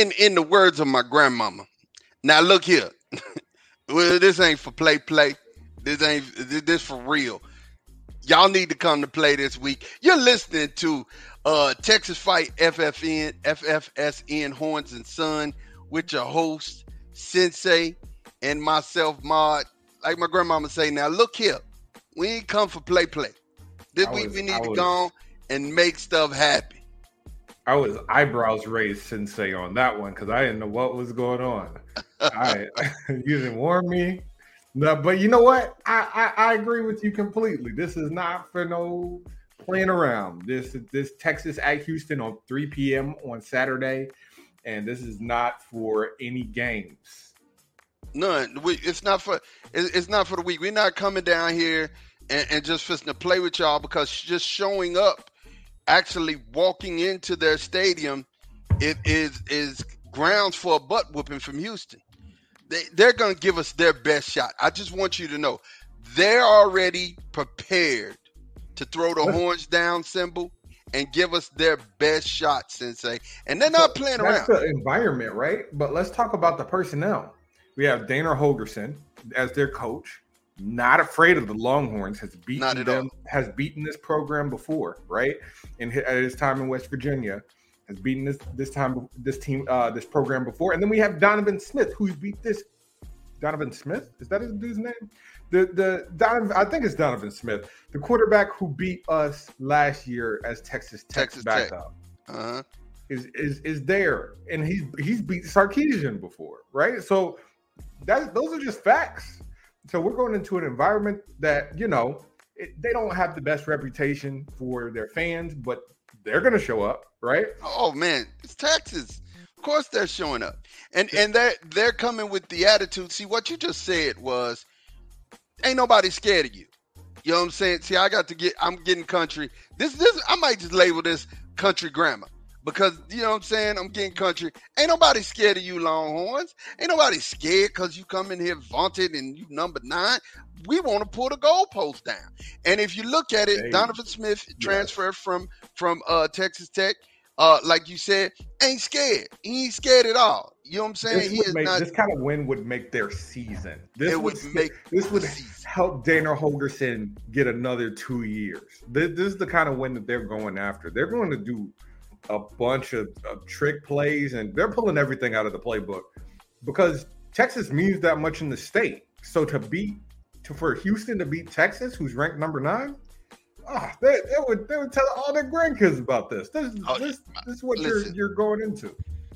in in the words of my grandmama. Now look here. well, this ain't for play play. This ain't this for real. Y'all need to come to play this week. You're listening to uh Texas Fight FFN FFSN Horns and Son with your host Sensei and myself Mod. Like my grandmama say, now look here. We ain't come for play play. This I week was- we need I to was- go on and make stuff happen. I was eyebrows raised sensei on that one because I didn't know what was going on. I you didn't warn me. No, but you know what? I, I I agree with you completely. This is not for no playing around. This this Texas at Houston on 3 p.m. on Saturday, and this is not for any games. None. We, it's not for. It's, it's not for the week. We're not coming down here and, and just fixing to play with y'all because just showing up, actually walking into their stadium, it is is grounds for a butt whooping from Houston. They they're gonna give us their best shot. I just want you to know they're already prepared to throw the horns down symbol and give us their best shot, Sensei. And they're not playing That's around. the environment, right? But let's talk about the personnel. We have Dana Holgorsen as their coach, not afraid of the Longhorns. Has beaten at them. Has beaten this program before, right? And at his time in West Virginia, has beaten this this time this team uh, this program before. And then we have Donovan Smith, who's beat this. Donovan Smith is that his dude's name? The the Donovan I think it's Donovan Smith, the quarterback who beat us last year as Texas Tech Texas backup Tech. Uh-huh. is is is there, and he's he's beat Sarkisian before, right? So that those are just facts. So we're going into an environment that you know it, they don't have the best reputation for their fans, but they're going to show up, right? Oh man, it's Texas. Of course they're showing up. And and they're they're coming with the attitude. See what you just said was ain't nobody scared of you. You know what I'm saying? See, I got to get I'm getting country. This this I might just label this country grammar. Because you know what I'm saying? I'm getting country. Ain't nobody scared of you, Longhorns. Ain't nobody scared because you come in here vaunted and you number nine. We want to pull the goalpost down. And if you look at it, Hey. Donovan Smith transferred from from uh, Texas Tech uh, like you said, ain't scared. He ain't scared at all. You know what I'm saying? This, he would make, not. this kind of win would make their season. This It would would make this would season. help Dana Holgorsen get another two years. This, this is the kind of win that they're going after. They're going to do a bunch of, of trick plays, and they're pulling everything out of the playbook because Texas means that much in the state. So to beat to for Houston to beat Texas, who's ranked number nine. Ah, they, they would they would tell all their grandkids about this. This is Oh, this, this is what listen. you're you're going into.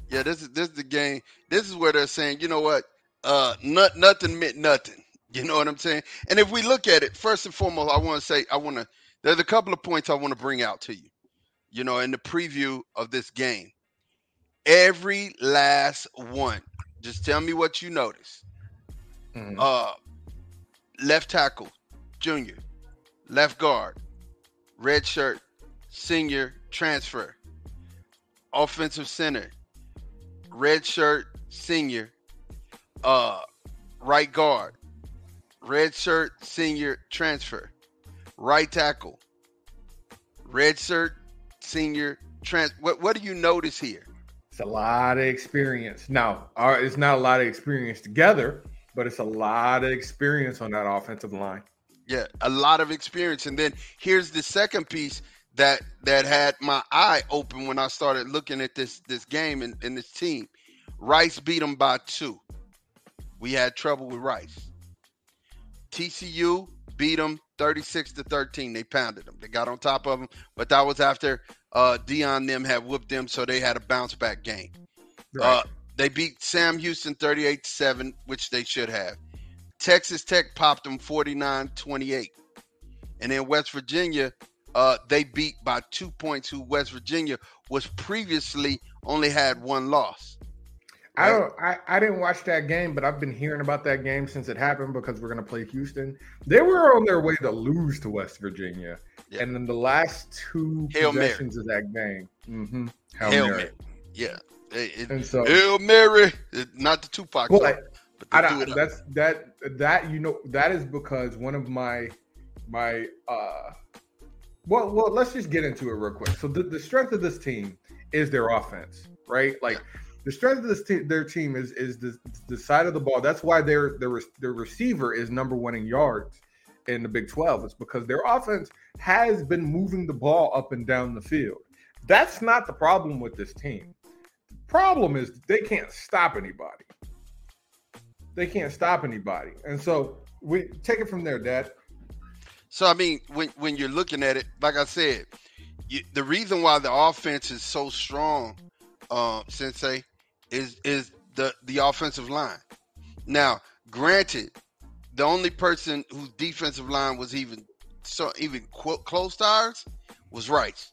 Yeah, this is this is the game. This is where they're saying, you know what? Uh, not, nothing meant nothing. You know what I'm saying? And if we look at it, first and foremost, I want to say, I want to. There's a couple of points I want to bring out to you. You know, in the preview of this game, every last one. Just tell me what you notice. Mhm. Uh, left tackle, junior, left guard, red shirt, senior transfer, offensive center, red shirt, senior, uh, right guard, red shirt, senior transfer, right tackle, red shirt, senior trans. What what do you notice here? It's a lot of experience. Now, all right, it's not a lot of experience together, but it's a lot of experience on that offensive line. Yeah, a lot of experience. And then here's the second piece that that had my eye open when I started looking at this this game and, and this team. Rice beat them by two. We had trouble with Rice. TCU beat them 36 to 13. They pounded them. They got on top of them, but that was after uh Deion them had whooped them, so they had a bounce back game. Uh, they beat Sam Houston 38 7, which they should have. Texas Tech popped them 49 28. And then West Virginia, uh, they beat by two points, who West Virginia was previously only had one loss. I don't. I, I didn't watch that game, but I've been hearing about that game since it happened because we're going to play Houston. They were on their way to lose to West Virginia, Yeah. and then the last two Hail Mary. possessions of that game, mm-hmm, Hail, Hail Mary. Mary. Yeah. It- And so, Hail Mary. Not the Tupac well, song, I, but I they do don't, up. that's that that you know that is because one of my my uh well well let's just get into it real quick. So the, the strength of this team is their offense, right? Like The strength of this te- their team is is the, the side of the ball. That's why their their their receiver is number one in yards in the Big 12. It's because their offense has been moving the ball up and down the field. That's not the problem with this team. The problem is they can't stop anybody. They can't stop anybody. And so we take it from there, Dad. So I mean, when when you're looking at it, like I said, you, the reason why the offense is so strong, uh, Sensei, is is the the offensive line. Now, granted, the only person whose defensive line was even so even quote, close to ours was Rice.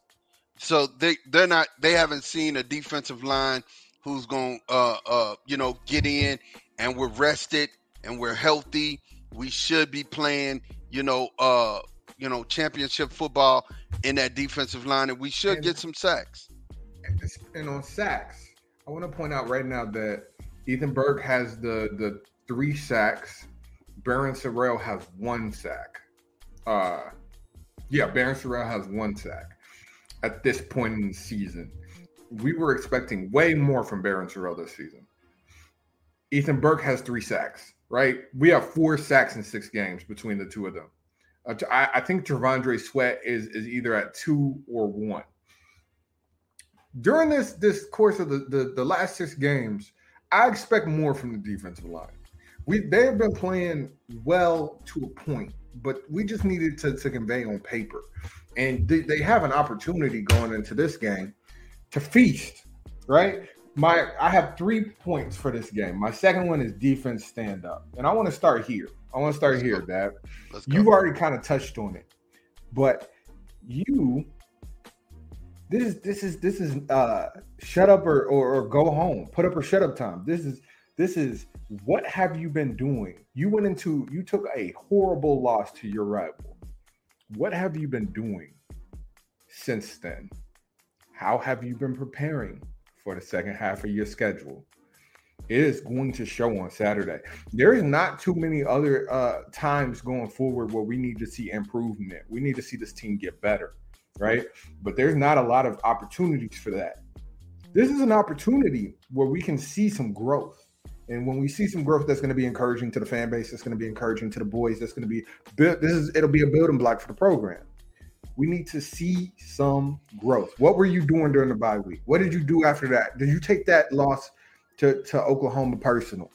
So they they're not they haven't seen a defensive line who's going to uh uh you know get in and we're rested and we're healthy. We should be playing you know uh you know championship football in that defensive line, and we should and, get some sacks. And on sacks, I want to point out right now that Ethan Burke has the the three sacks. Barryn Sorrell has one sack. Uh, yeah, Barryn Sorrell has one sack at this point in the season. We were expecting way more from Barryn Sorrell this season. Ethan Burke has three sacks, right? We have four sacks in six games between the two of them. Uh, I, I, think T'Vondre Sweat is is either at two or one. During this this course of the, the, the last six games, I expect more from the defensive line. We they have been playing well to a point, but we just needed to, to convey on paper. And they, they have an opportunity going into this game to feast, right? My I have three points for this game. My second one is defense stand up. And I want to start here. I want to start Let's here, go. Dad. You've already kind of touched on it, but you this is this is this is uh shut up or, or, or go home. Put up or shut up time. This is this is what have you been doing? You went into you took a horrible loss to your rival. What have you been doing since then? How have you been preparing for the second half of your schedule? It is going to show on Saturday. There is not too many other uh, times going forward where we need to see improvement. We need to see this team get better, right? But there's not a lot of opportunities for that. This is an opportunity where we can see some growth. And when we see some growth, that's going to be encouraging to the fan base. That's going to be encouraging to the boys. That's going to be this is it'll be a building block for the program. We need to see some growth. What were you doing during the bye week? What did you do after that? Did you take that loss to, to Oklahoma personal.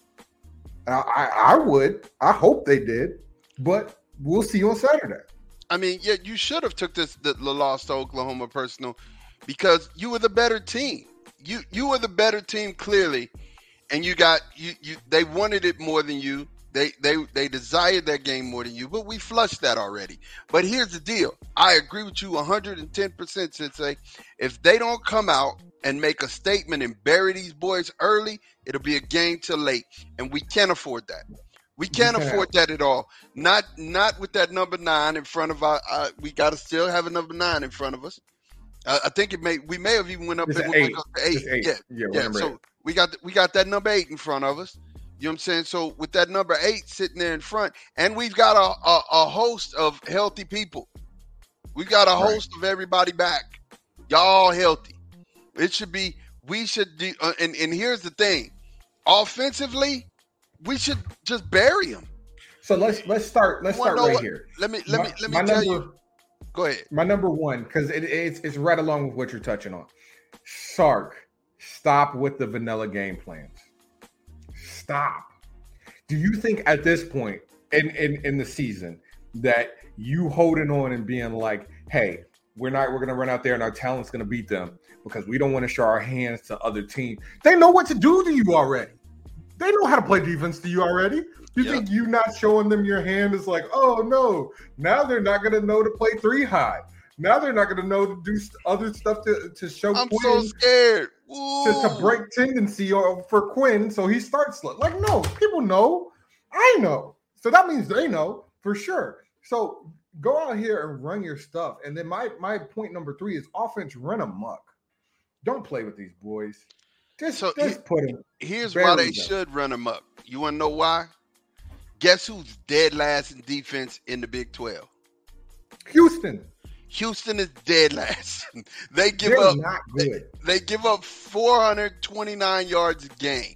I, I would. I hope they did, but we'll see you on Saturday. I mean, yeah, you should have took this the, the loss to Oklahoma personal because you were the better team. You you were the better team clearly, and you got you you. They wanted it more than you. They they they desired that game more than you, but we flushed that already. But here's the deal: I agree with you 110 percent. Sensei, if they don't come out and make a statement and bury these boys early, it'll be a game till late, and we can't afford that. We can't yeah. afford that at all. Not not with that number nine in front of our. Uh, we got to still have a number nine in front of us. Uh, I think it may. We may have even went up, eight. Went up to eight. eight. Yeah, yeah. yeah. So eight. we got we got that number eight in front of us. You know what I'm saying? So with that number eight sitting there in front, and we've got a a, a host of healthy people. We've got a host right. of everybody back. Y'all healthy. It should be we should do. Uh, and and here's the thing, offensively, we should just bury him. So let's let's start. Let's start right what, here. Let me let my, me let me tell number, you. Go ahead. My number one because it, it's it's right along with what you're touching on. Sark, stop with the vanilla game plans. Stop. Do you think at this point in in, in the season that you holding on and being like, hey, we're not we're gonna run out there and our talent's gonna beat them because we don't want to show our hands to other teams. They know what to do to you already. They know how to play defense to you already. You yep. think you not showing them your hand is like, oh no, now they're not gonna know to play three high. Now they're not gonna know to do other stuff to, to show. I'm Quinn, so scared to, to, break tendency or for Quinn, so he starts like no. People know, I know, so that means they know for sure. So go out here and run your stuff. And then my my point number three is offense run amok. Don't play with these boys. Just, so just he, put them. Here's why they them. should run them up. You want to know why? Guess who's dead last in defense in the Big 12? Houston. Houston is dead last. they give They're up not good. they give up 429 yards a game.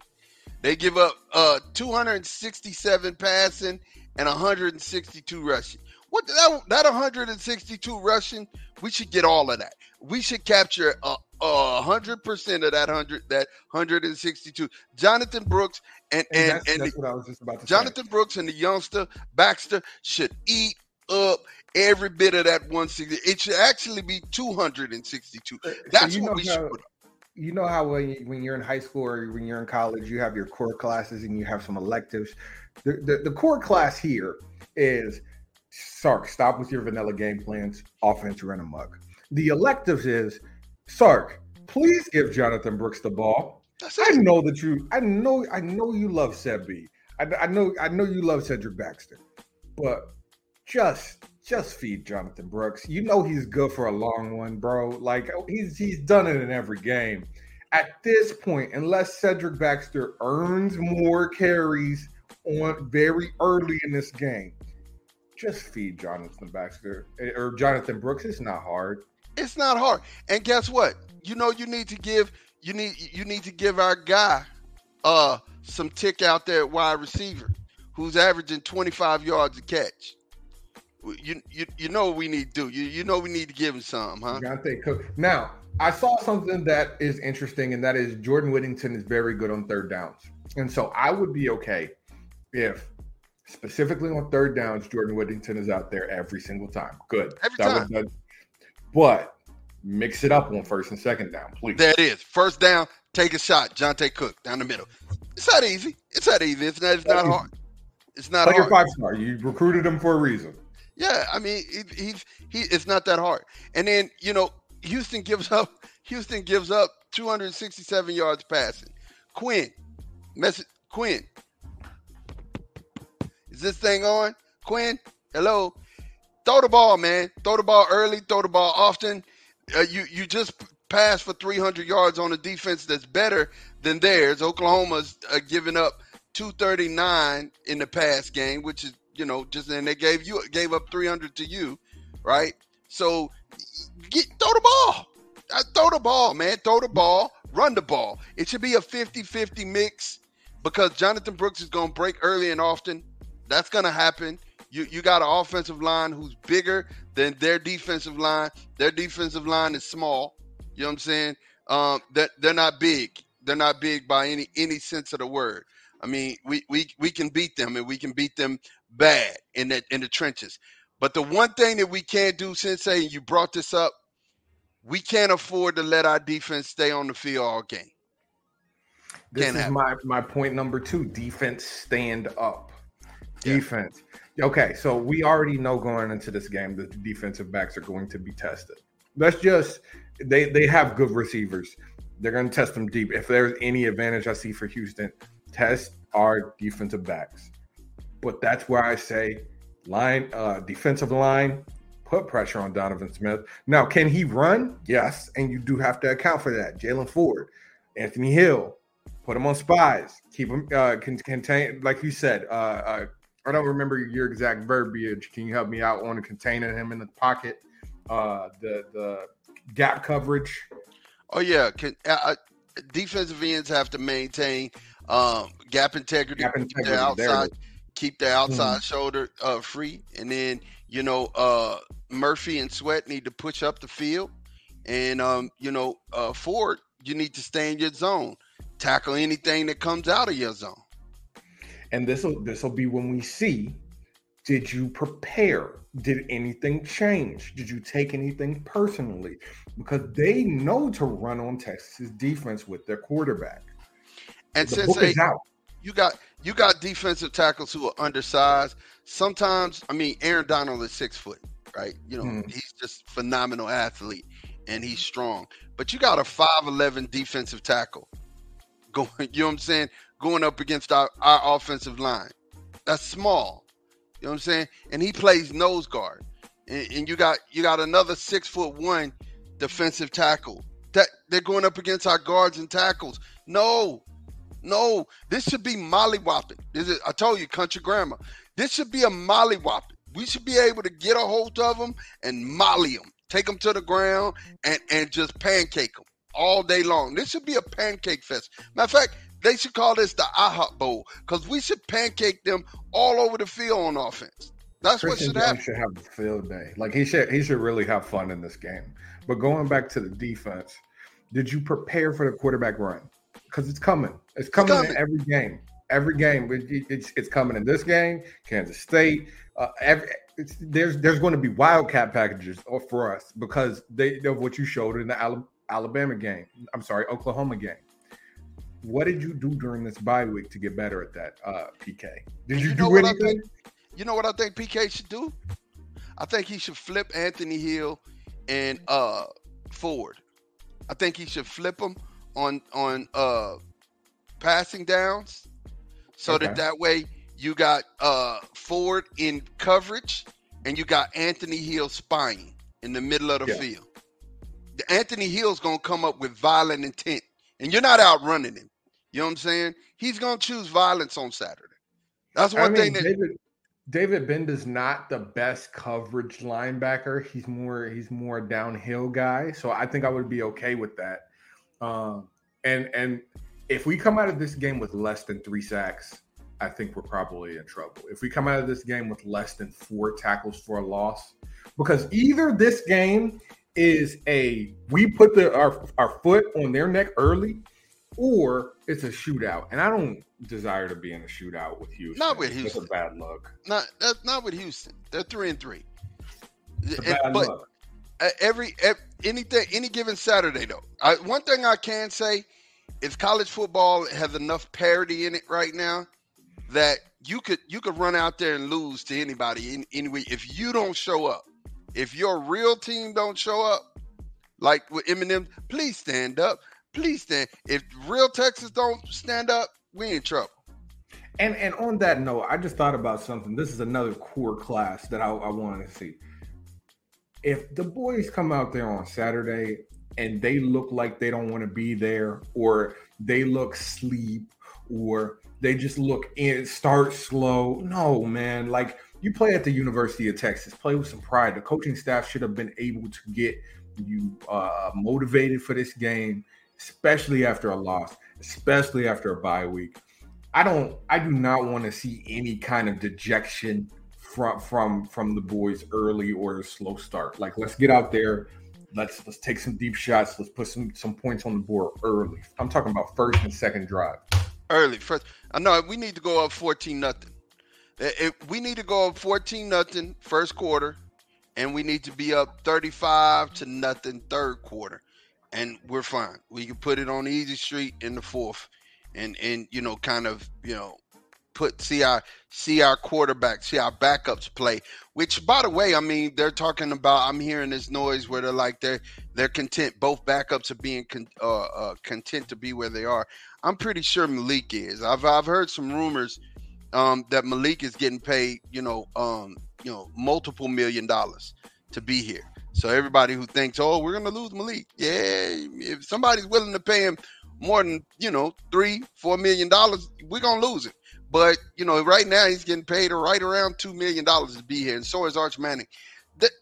They give up uh 267 passing and 162 rushing. What that that 162 rushing? We should get all of that. We should capture a, hundred percent of that hundred that 162. Jonathan Brooks and And, and that's, and, that's the- what I was just about to say. Jonathan Brooks and the youngster Baxter should eat up every bit of that 160. It should actually be 262. So That's you what we should put. up. You know how when, you, when you're in high school or when you're in college, you have your core classes and you have some electives. The, the, the core class here is Sark, stop with your vanilla game plans, offense run amok. The electives is Sark, please give Jonathan Brooks the ball. I know that you, I know, I know you love Seb B. I, I know, I know you love Cedric Baxter, but just, just feed Jonathan Brooks. You know he's good for a long one, bro. Like he's he's done it in every game. At this point, unless Cedric Baxter earns more carries on very early in this game, just feed Jonathan Baxter eh, or Jonathan Brooks. It's not hard. It's not hard. And guess what? You know you need to give you need you need to give our guy uh some tick out there at wide receiver who's averaging 25 yards a catch. You you you know what we need to do. You you know we need to give him some, huh? Johntay Cook. Now, I saw something that is interesting, and that is Jordan Whittington is very good on third downs. And so I would be okay if specifically on third downs, Jordan Whittington is out there every single time. Good. Every That time. but mix it up on first and second down, please. There it is. First down, take a shot. Johntay Cook down the middle. It's not easy. It's not easy. It's not. It's not hard. It's not your hard. five star. You recruited him for a reason. Yeah, I mean, he, he's he. It's not that hard. And then you know, Houston gives up. Houston gives up 267 yards passing. Quinn, message Quinn. Is this thing on? Quinn, hello. Throw the ball, man. Throw the ball early. Throw the ball often. Uh, you you just passed for 300 yards on a defense that's better than theirs. Oklahoma's uh, giving up 239 in the pass game, which is you know just and they gave you gave up 300 to you, right? So get throw the ball. Uh, throw the ball, man. Throw the ball. Run the ball. It should be a 50-50 mix because Jonathan Brooks is going to break early and often. That's going to happen. You you got an offensive line who's bigger than their defensive line. Their defensive line is small. You know what I'm saying? Um, that they're not big. They're not big by any any sense of the word. I mean, we we we can beat them and we can beat them bad in the in the trenches. But the one thing that we can't do, Sensei, and you brought this up, we can't afford to let our defense stay on the field all game. This Can't is happen. my my point number two. Defense stand up. Yeah. Defense. Okay, so we already know going into this game that the defensive backs are going to be tested. That's just they they have good receivers. They're going to test them deep. If there's any advantage I see for Houston, test our defensive backs. But that's where I say line uh defensive line put pressure on Donovan Smith. Now, can he run? Yes, and you do have to account for that. Jaylan Ford, Anthony Hill, put him on spies, keep him uh, can contain, like you said. Uh, uh, I don't remember your exact verbiage. Can you help me out on containing him in the pocket? Uh, the the gap coverage. Oh yeah, can, uh, uh, defensive ends have to maintain um, gap integrity, Gap integrity, outside. Keep the outside shoulder uh, free, and then you know uh, Murphy and Sweat need to push up the field, and um, you know uh, Ford, you need to stay in your zone, tackle anything that comes out of your zone. And this will this will be when we see did you prepare? Did anything change? Did you take anything personally? Because they know to run on Texas's defense with their quarterback. And the since they, you got you got defensive tackles who are undersized. Sometimes, I mean, Aaron Donald is six foot, right? You know, Mhm. he's just phenomenal athlete and he's strong. But you got a five eleven defensive tackle going. You know what I'm saying? Going up against our, our offensive line. That's small. You know what I'm saying? And he plays nose guard. And, and you got you got another six foot one defensive tackle. That they're going up against our guards and tackles. No, no, this should be mollywopping. This is, I told you, country grammar. This should be a mollywopping. We should be able to get a hold of them and molly them take them to the ground, and and just pancake them all day long. This should be a pancake fest. Matter of fact, they should call this the IHOP Bowl because we should pancake them all over the field on offense. That's Christian what should happen. Should have a field day. Like he should. He should really have fun in this game. But going back to the defense, did you prepare for the quarterback run? Because it's coming. It's coming, it's coming. in every game. Every game. It, it's it's coming in this game. Kansas State. Uh, every, there's there's going to be wildcat packages for us because they of what you showed in the Alabama game. I'm sorry, Oklahoma game. What did you do during this bye week to get better at that, uh, PK? Did you, you do anything? You know what I think PK should do? I think he should flip Anthony Hill and uh Ford. I think he should flip them on on uh passing downs so okay. that that way you got uh Ford in coverage and you got Anthony Hill spying in the middle of the yeah. field. The Anthony Hill's gonna come up with violent intent, and you're not outrunning him. You know what I'm saying? He's gonna choose violence on Saturday. That's one I mean, thing that David, David Gbenda is not the best coverage linebacker. He's more he's more downhill guy. So I think I would be okay with that. Um, and and if we come out of this game with less than three sacks, I think we're probably in trouble. If we come out of this game with less than four tackles for a loss, because either this game is a we put the our, our foot on their neck early or it's a shootout. And I don't desire to be in a shootout with Houston. Not with Houston. That's a bad luck. Not that's not with Houston. They're three and three. Bad but look. Every, every anything any given Saturday though, I, one thing I can say is college football has enough parity in it right now that you could you could run out there and lose to anybody in anyway if you don't show up. If your real team don't show up, like with Eminem, please stand up please stand. If real Texas don't stand up, we in trouble. And and on that note, I just thought about something. This is another core class that I, I wanted to see. If the boys come out there on Saturday and they look like they don't want to be there, or they look sleep, or they just look in start slow. No, man. Like you play at the University of Texas, play with some pride. The coaching staff should have been able to get you uh, motivated for this game especially after a loss, especially after a bye week. I don't I do not want to see any kind of dejection from from from the boys early or slow start. Like let's get out there, let's let's take some deep shots, let's put some some points on the board early. I'm talking about first and second drive. Early first. I know we need to go up 14 nothing. We need to go up 14 nothing first quarter and we need to be up 35 to nothing third quarter and we're fine. We can put it on easy street in the fourth, and and you know, kind of you know, put see our see our quarterback, see our backups play. Which, by the way, I mean they're talking about. I'm hearing this noise where they're like they're they're content. Both backups are being con, uh, uh, content to be where they are. I'm pretty sure Malik is. I've I've heard some rumors um, that Malik is getting paid. You know, um, you know, multiple million dollars to be here. So everybody who thinks, oh, we're gonna lose Malik, yeah, if somebody's willing to pay him more than you know three, four million dollars, we're gonna lose it. But you know, right now he's getting paid right around two million dollars to be here, and so is Arch Manning.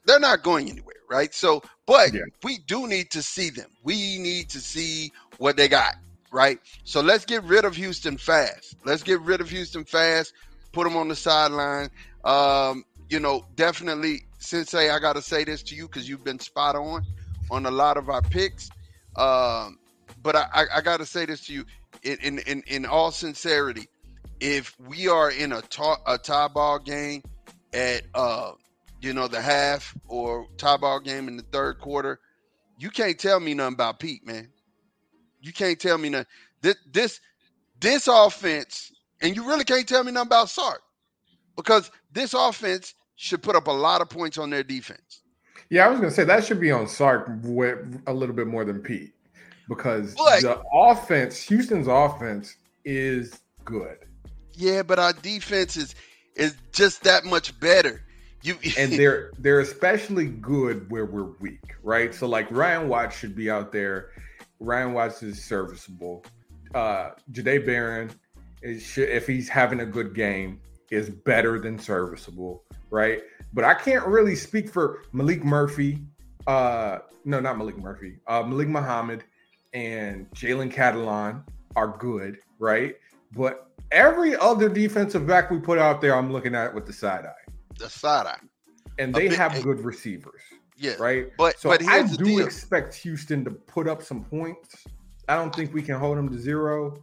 They're not going anywhere, right? So, but yeah. we do need to see them. We need to see what they got, right? So let's get rid of Houston fast. Let's get rid of Houston fast. Put them on the sideline. Um, you know, definitely Sensei, I got to say this to you because you've been spot on on a lot of our picks. Um, but I, I, I got to say this to you in, in, in, all sincerity. If we are in a, ta- a tie ball game at, uh, you know, the half or tie ball game in the third quarter, you can't tell me nothing about Pete, man. You can't tell me nothing. This, this, this offense, and you really can't tell me nothing about Sark because this offense should put up a lot of points on their defense. Yeah, I was going to say that should be on Sark with a little bit more than Pete because but, the offense, Houston's offense, is good. Yeah, but our defense is is just that much better. You and they're they're especially good where we're weak, right? So like Ryan Watts should be out there. Ryan Watts is serviceable. Uh Jahdae Barron is if he's having a good game is better than serviceable right? But I can't really speak for Malik Murphy uh, no, not Malik Murphy. Uh, Malik Muhammad and Jalen Catalon are good, right? But every other defensive back we put out there, I'm looking at with the side eye. The side eye. And they bit, have good receivers. Yeah. Right. But so but I do expect Houston to put up some points. I don't think we can hold them to zero,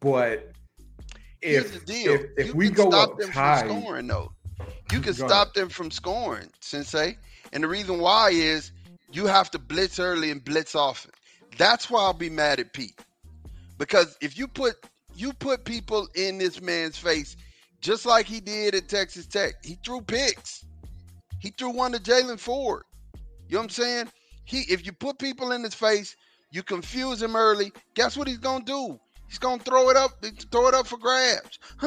but if if, if we go stop up them tied, from scoring though, you can stop them from scoring, Sensei. And the reason why is you have to blitz early and blitz often. That's why I'll be mad at Pete. Because if you put you put people in this man's face, just like he did at Texas Tech, he threw picks. He threw one to Jaylan Ford. You know what I'm saying? He if you put people in his face, you confuse him early. Guess what he's gonna do? He's gonna throw it up, throw it up for grabs.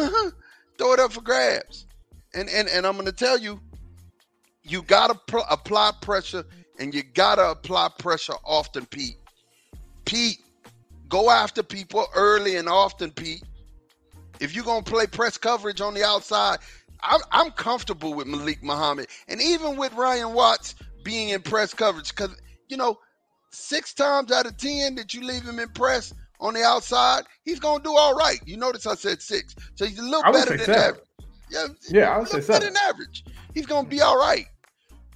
throw it up for grabs. And and and I'm gonna tell you, you gotta apply pressure, and you gotta apply pressure often, Pete. Pete, go after people early and often, Pete. If you're gonna play press coverage on the outside, I'm, I'm comfortable with Malik Muhammad, and even with Ryan Watts being in press coverage, because you know, six times out of ten that you leave him in press on the outside, he's gonna do all right. You notice I said six, so he's a little better than seven. average. Yeah, yeah, I would say better than average. He's gonna be all right.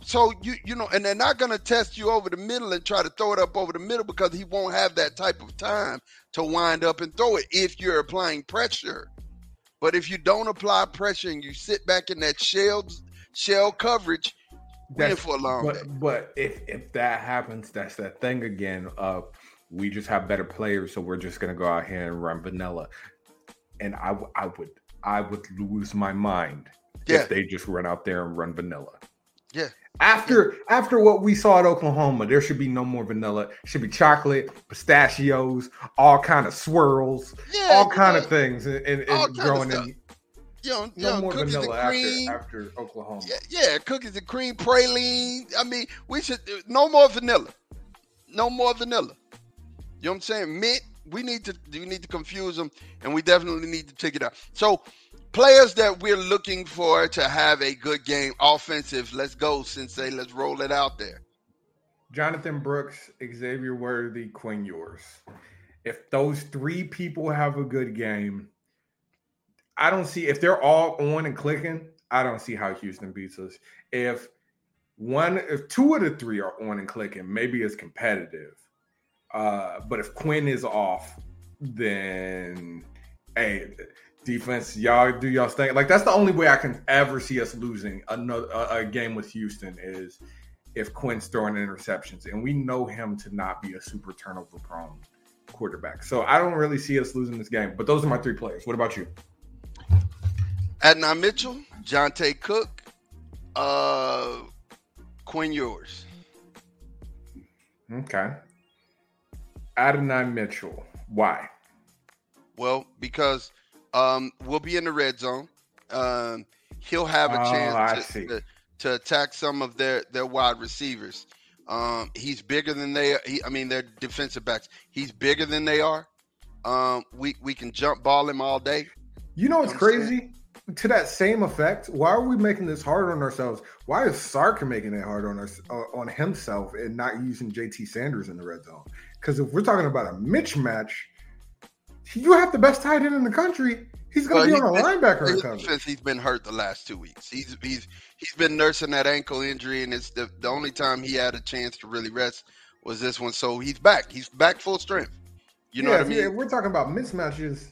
So you you know, and they're not gonna test you over the middle and try to throw it up over the middle because he won't have that type of time to wind up and throw it if you're applying pressure. But if you don't apply pressure and you sit back in that shell shell coverage, that's, for a long but, day. But if if that happens, that's that thing again of we just have better players, so we're just gonna go out here and run vanilla. And I I would I would lose my mind yeah. if they just run out there and run vanilla. Yeah. After yeah. after what we saw at Oklahoma, there should be no more vanilla. It should be chocolate, pistachios, all kind of swirls, yeah, all kind of things, and, and, and growing in. You know, no you know, more vanilla after, after Oklahoma. Yeah, yeah, cookies and cream, praline. I mean, we should no more vanilla. No more vanilla. You know what I'm saying? Mint. We need to we need to confuse them, and we definitely need to take it out. So players that we're looking for to have a good game offensive. Let's go, Sensei. Let's roll it out there. Jonathan Brooks, Xavier Worthy, Quinn Ewers. If those three people have a good game, I don't see if they're all on and clicking. I don't see how Houston beats us. If one, if two of the three are on and clicking, maybe it's competitive. Uh, but if Quinn is off, then hey, defense, y'all do y'all thing. Like that's the only way I can ever see us losing another a, a game with Houston is if Quinn's throwing interceptions, and we know him to not be a super turnover prone quarterback. So I don't really see us losing this game. But those are my three players. What about you? Adonai Mitchell, Johntay Cook, uh, Quinn Ewers. Okay. Adonai Mitchell. Why? Well, because um, we'll be in the red zone. Um, he'll have a oh, chance to, to, to, attack some of their, their wide receivers. Um, he's bigger than they. He, I mean, their defensive backs. He's bigger than they are. Um, we we can jump ball him all day. You know what's you know crazy? To that same effect, why are we making this hard on ourselves? Why is Sark making it hard on us uh, on himself and not using JT Sanders in the red zone? Because if we're talking about a mismatch, you have the best tight end in the country. He's going to be on a linebacker Since he's been hurt the last two weeks. He's he's he's been nursing that ankle injury, and it's the, the only time he had a chance to really rest was this one. So he's back. He's back full strength. You know yeah, what I mean? Yeah, we're talking about mismatches.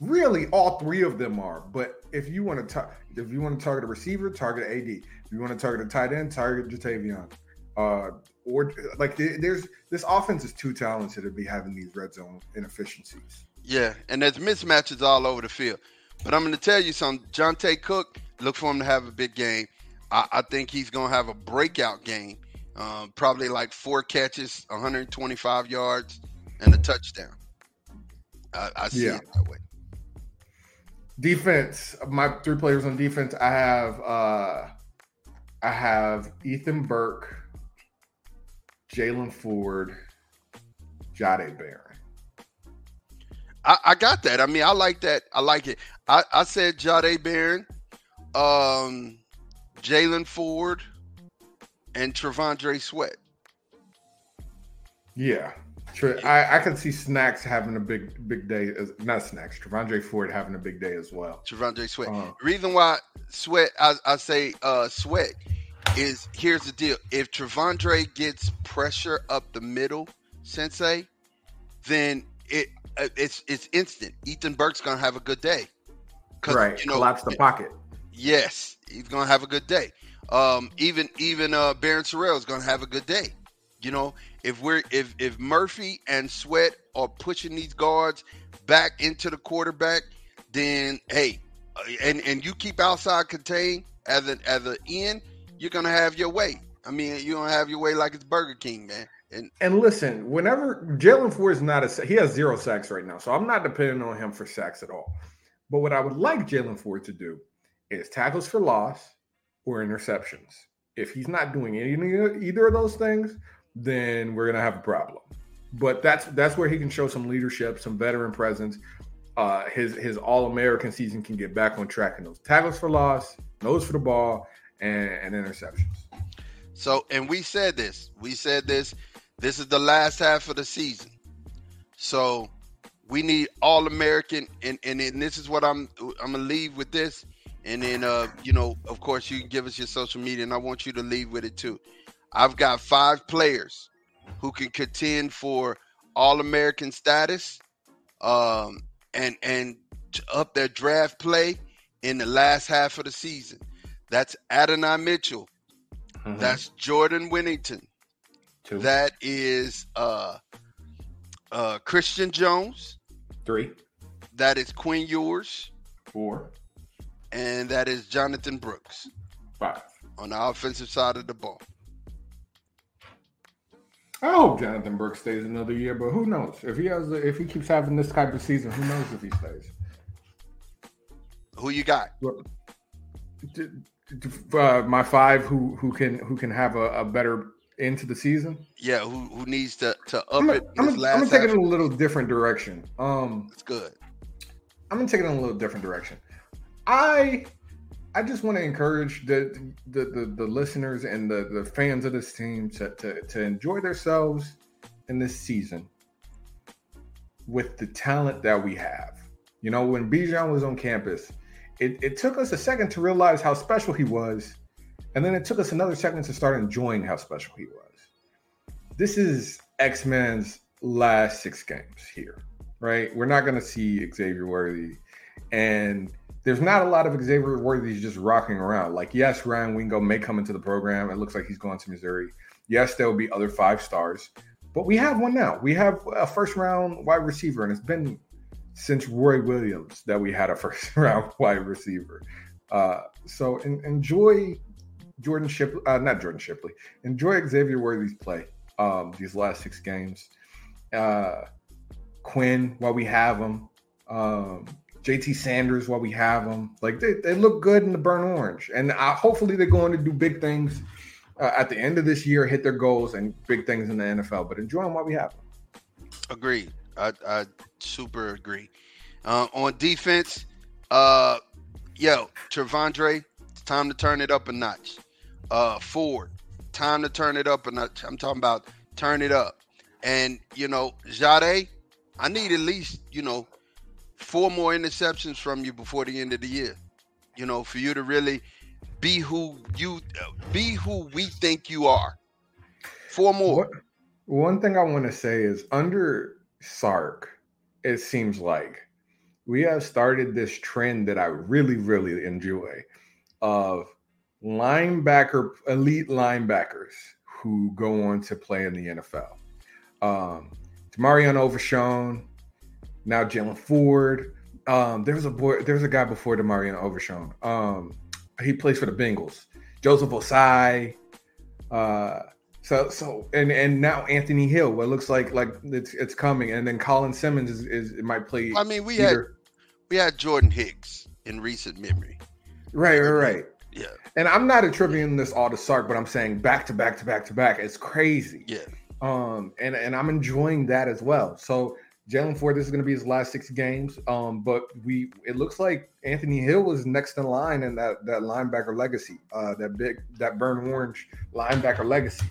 Really, all three of them are. But if you want to, if you want to target a receiver, target AD. If you want to target a tight end, target Ja'Tavion. Uh, or like there's this offense is too talented to be having these red zone inefficiencies. Yeah, and there's mismatches all over the field. But I'm going to tell you something. Johntay Cook, look for him to have a big game. I, I think he's going to have a breakout game. Um, probably like four catches, 125 yards, and a touchdown. I, I see yeah. it that way. Defense. My three players on defense. I have uh I have Ethan Burke, Jaylan Ford, Jahdae Barron. I, I, got that. I mean, I like that. I like it. I, I said Jahdae Barron, um, Jaylan Ford, and T'Vondre Sweat. Yeah. I, I can see Snacks having a big big day. As, not Snacks, T'Vondre Ford having a big day as well. T'Vondre Sweat. Uh, Reason why Sweat, I, I say uh, Sweat, is here's the deal. If T'Vondre gets pressure up the middle, Sensei, then it it's it's instant. Ethan Burke's gonna have a good day. Right, you know, collapse the pocket. Yes, he's gonna have a good day. Um, even even uh, Barryn Sorrell is gonna have a good day. You know, if we're if if Murphy and Sweat are pushing these guards back into the quarterback, then hey, uh, and and you keep outside contained as an as an end, you're gonna have your way. I mean, you're gonna have your way like it's Burger King, man. And and listen, whenever Jaylan Ford is not a he has zero sacks right now, so I'm not depending on him for sacks at all. But what I would like Jaylan Ford to do is tackles for loss or interceptions. If he's not doing any either of those things, then we're gonna have a problem. But that's that's where he can show some leadership, some veteran presence. Uh, his his All American season can get back on track in those tackles for loss, nose for the ball, and, and interceptions. So, and we said this. We said this. This is the last half of the season. So we need all American, and, and and this is what I'm I'm gonna leave with this, and then uh you know of course you can give us your social media, and I want you to leave with it too. I've got five players who can contend for All American status, um, and and up their draft play in the last half of the season. That's Adonai Mitchell. Mm-hmm. That's Jordan Whittington. Two. That is uh, uh, Christian Jones. Three. That is Quinn Ewers. Four. And that is Jonathan Brooks. Five. On the offensive side of the ball. I hope Jonathan Brooks stays another year, but who knows? If he has, if he keeps having this type of season, who knows if he stays? Who you got? Uh, my five who who can who can have a, a better into the season. Yeah, who who needs to to up I'm gonna, it? I'm gonna, I'm gonna take it in a little different direction. Um, it's good. I'm gonna take it in a little different direction. I I just want to encourage the the, the, the listeners and the, the fans of this team to, to, to enjoy themselves in this season with the talent that we have. You know, when Bijan was on campus, it, it took us a second to realize how special he was. And then it took us another second to start enjoying how special he was. This is X Men's last six games here, right? We're not going to see Xavier Worthy. And there's not a lot of Xavier Worthy's just rocking around. Like, yes, Ryan Wingo may come into the program. It looks like he's going to Missouri. Yes, there will be other five stars, but we have one now. We have a first round wide receiver, and it's been since Roy Williams that we had a first round wide receiver. Uh, so enjoy Jordan Shipley, uh, not Jordan Shipley. Enjoy Xavier Worthy's play um, these last six games. Uh, Quinn, while we have him. Um, JT Sanders while we have them. Like they, they look good in the burn orange, and uh, hopefully they're going to do big things uh, at the end of this year, hit their goals and big things in the NFL. But enjoy them while we have them. Agreed. I, I super agree. Uh, on defense, uh, yo, T'Vondre, it's time to turn it up a notch. Uh, Ford, time to turn it up and. I'm talking about turn it up. And you know, Jade, I need at least you know four more interceptions from you before the end of the year. You know, for you to really be who you be who we think you are. Four more. One thing I want to say is under Sark, it seems like we have started this trend that I really, really enjoy of linebacker, elite linebackers who go on to play in the NFL. Um, DeMarvion Overshown, now Jaylan Ford. Um, there's a boy, there's a guy before DeMarvion Overshown. Um, he plays for the Bengals. Joseph Ossai. Uh, so so and and now Anthony Hill. What looks like like it's it's coming, and then Colin Simmons is, is it might play. I mean, we either. had we had Jordan Hicks in recent memory. Right, right, right. Yeah. And I'm not attributing this all to Sark, but I'm saying back to back to back to back. It's crazy. Yeah. Um, and and I'm enjoying that as well. So Jaylan Ford, this is going to be his last six games. Um, but we it looks like Anthony Hill was next in line in that that linebacker legacy, uh, that big that burn orange linebacker legacy.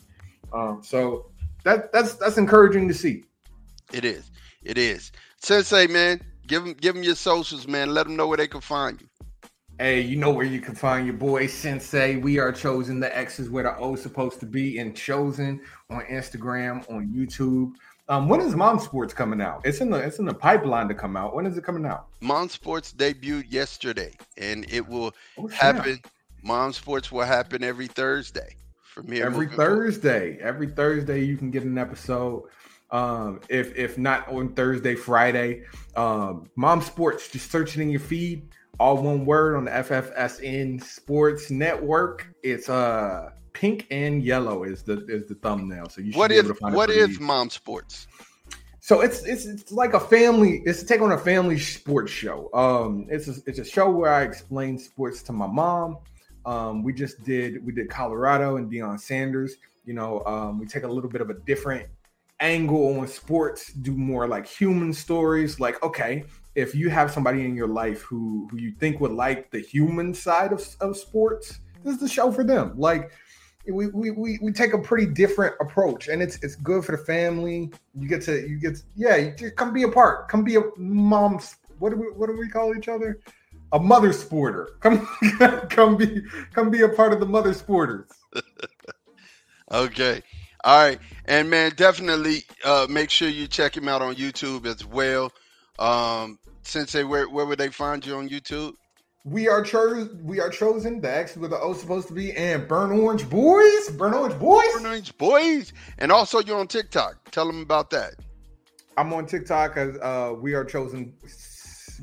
Um, so that that's that's encouraging to see. It is. It is. Sensei, man, give them give them your socials, man. Let them know where they can find you. Hey, you know where you can find your boy Sensei. We are chosen. The X is where the O is supposed to be, and chosen on Instagram, on YouTube. Um, when is Mom Sports coming out? It's in the it's in the pipeline to come out. When is it coming out? Mom Sports debuted yesterday, and it will oh, happen. Mom Sports will happen every Thursday from here. Every Thursday, forward. every Thursday, you can get an episode. Um, if if not on Thursday, Friday, um, Mom Sports, just searching in your feed, all one word on the FFSN Sports Network. It's uh pink and yellow is the is the thumbnail. So you should what be able to find what is Mom Sports? So it's it's it's like a family. It's a take on a family sports show. Um, it's a, it's a show where I explain sports to my mom. Um, we just did we did Colorado and Deion Sanders. You know, um, we take a little bit of a different angle on sports, do more like human stories. Like, okay, if you have somebody in your life who who you think would like the human side of, of sports, this is the show for them. Like, we, we we we take a pretty different approach, and it's it's good for the family. You get to you get to, yeah, you come be a part, come be a mom's. What do we what do we call each other? A mother sporter. Come come be come be a part of the mother sporters. okay. All right, and man, definitely uh, make sure you check him out on YouTube as well. Um, Sensei, where where would they find you on YouTube? We are chosen. We are chosen. The X where the O supposed to be, and Burn Orange Boys. Burn Orange Boys. Burn Orange Boys, and also you're on TikTok. Tell them about that. I'm on TikTok as uh, we are chosen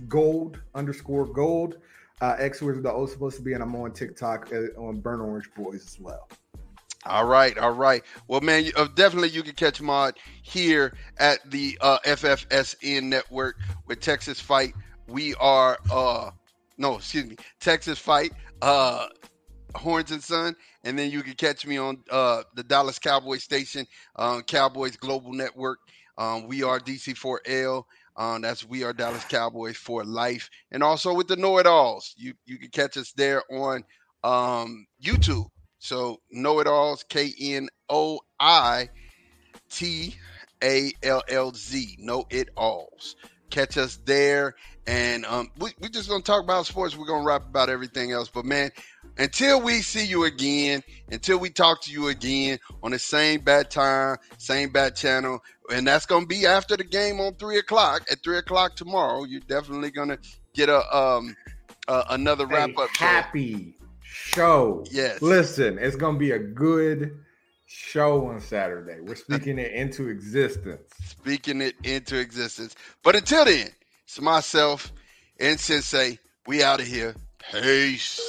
gold underscore gold. Uh, X where the O supposed to be, and I'm on TikTok uh, on Burn Orange Boys as well. All right, all right. Well, man, uh, definitely you can catch Mod here at the uh, FFSN network with Texas Fight. We are, uh, no, excuse me, Texas Fight, uh, Horns and Son, and then you can catch me on uh, the Dallas Cowboys station, uh, Cowboys Global Network. Um, we are DC4L. Um, that's we are Dallas Cowboys for life, and also with the Know It Alls. You you can catch us there on um, YouTube so know it alls, K N O I T A L L Z. Know it alls. Catch us there. And um, we, we're just going to talk about sports. We're going to rap about everything else. But man, until we see you again, until we talk to you again on the same bad time, same bad channel, and that's going to be after the game on three o'clock. At three o'clock tomorrow, you're definitely going to get a um uh, another wrap up. Happy show. Yes. Listen, it's gonna be a good show on Saturday. We're speaking it into existence. Speaking it into existence. But until then, it's myself and Sensei. We out of here. Peace.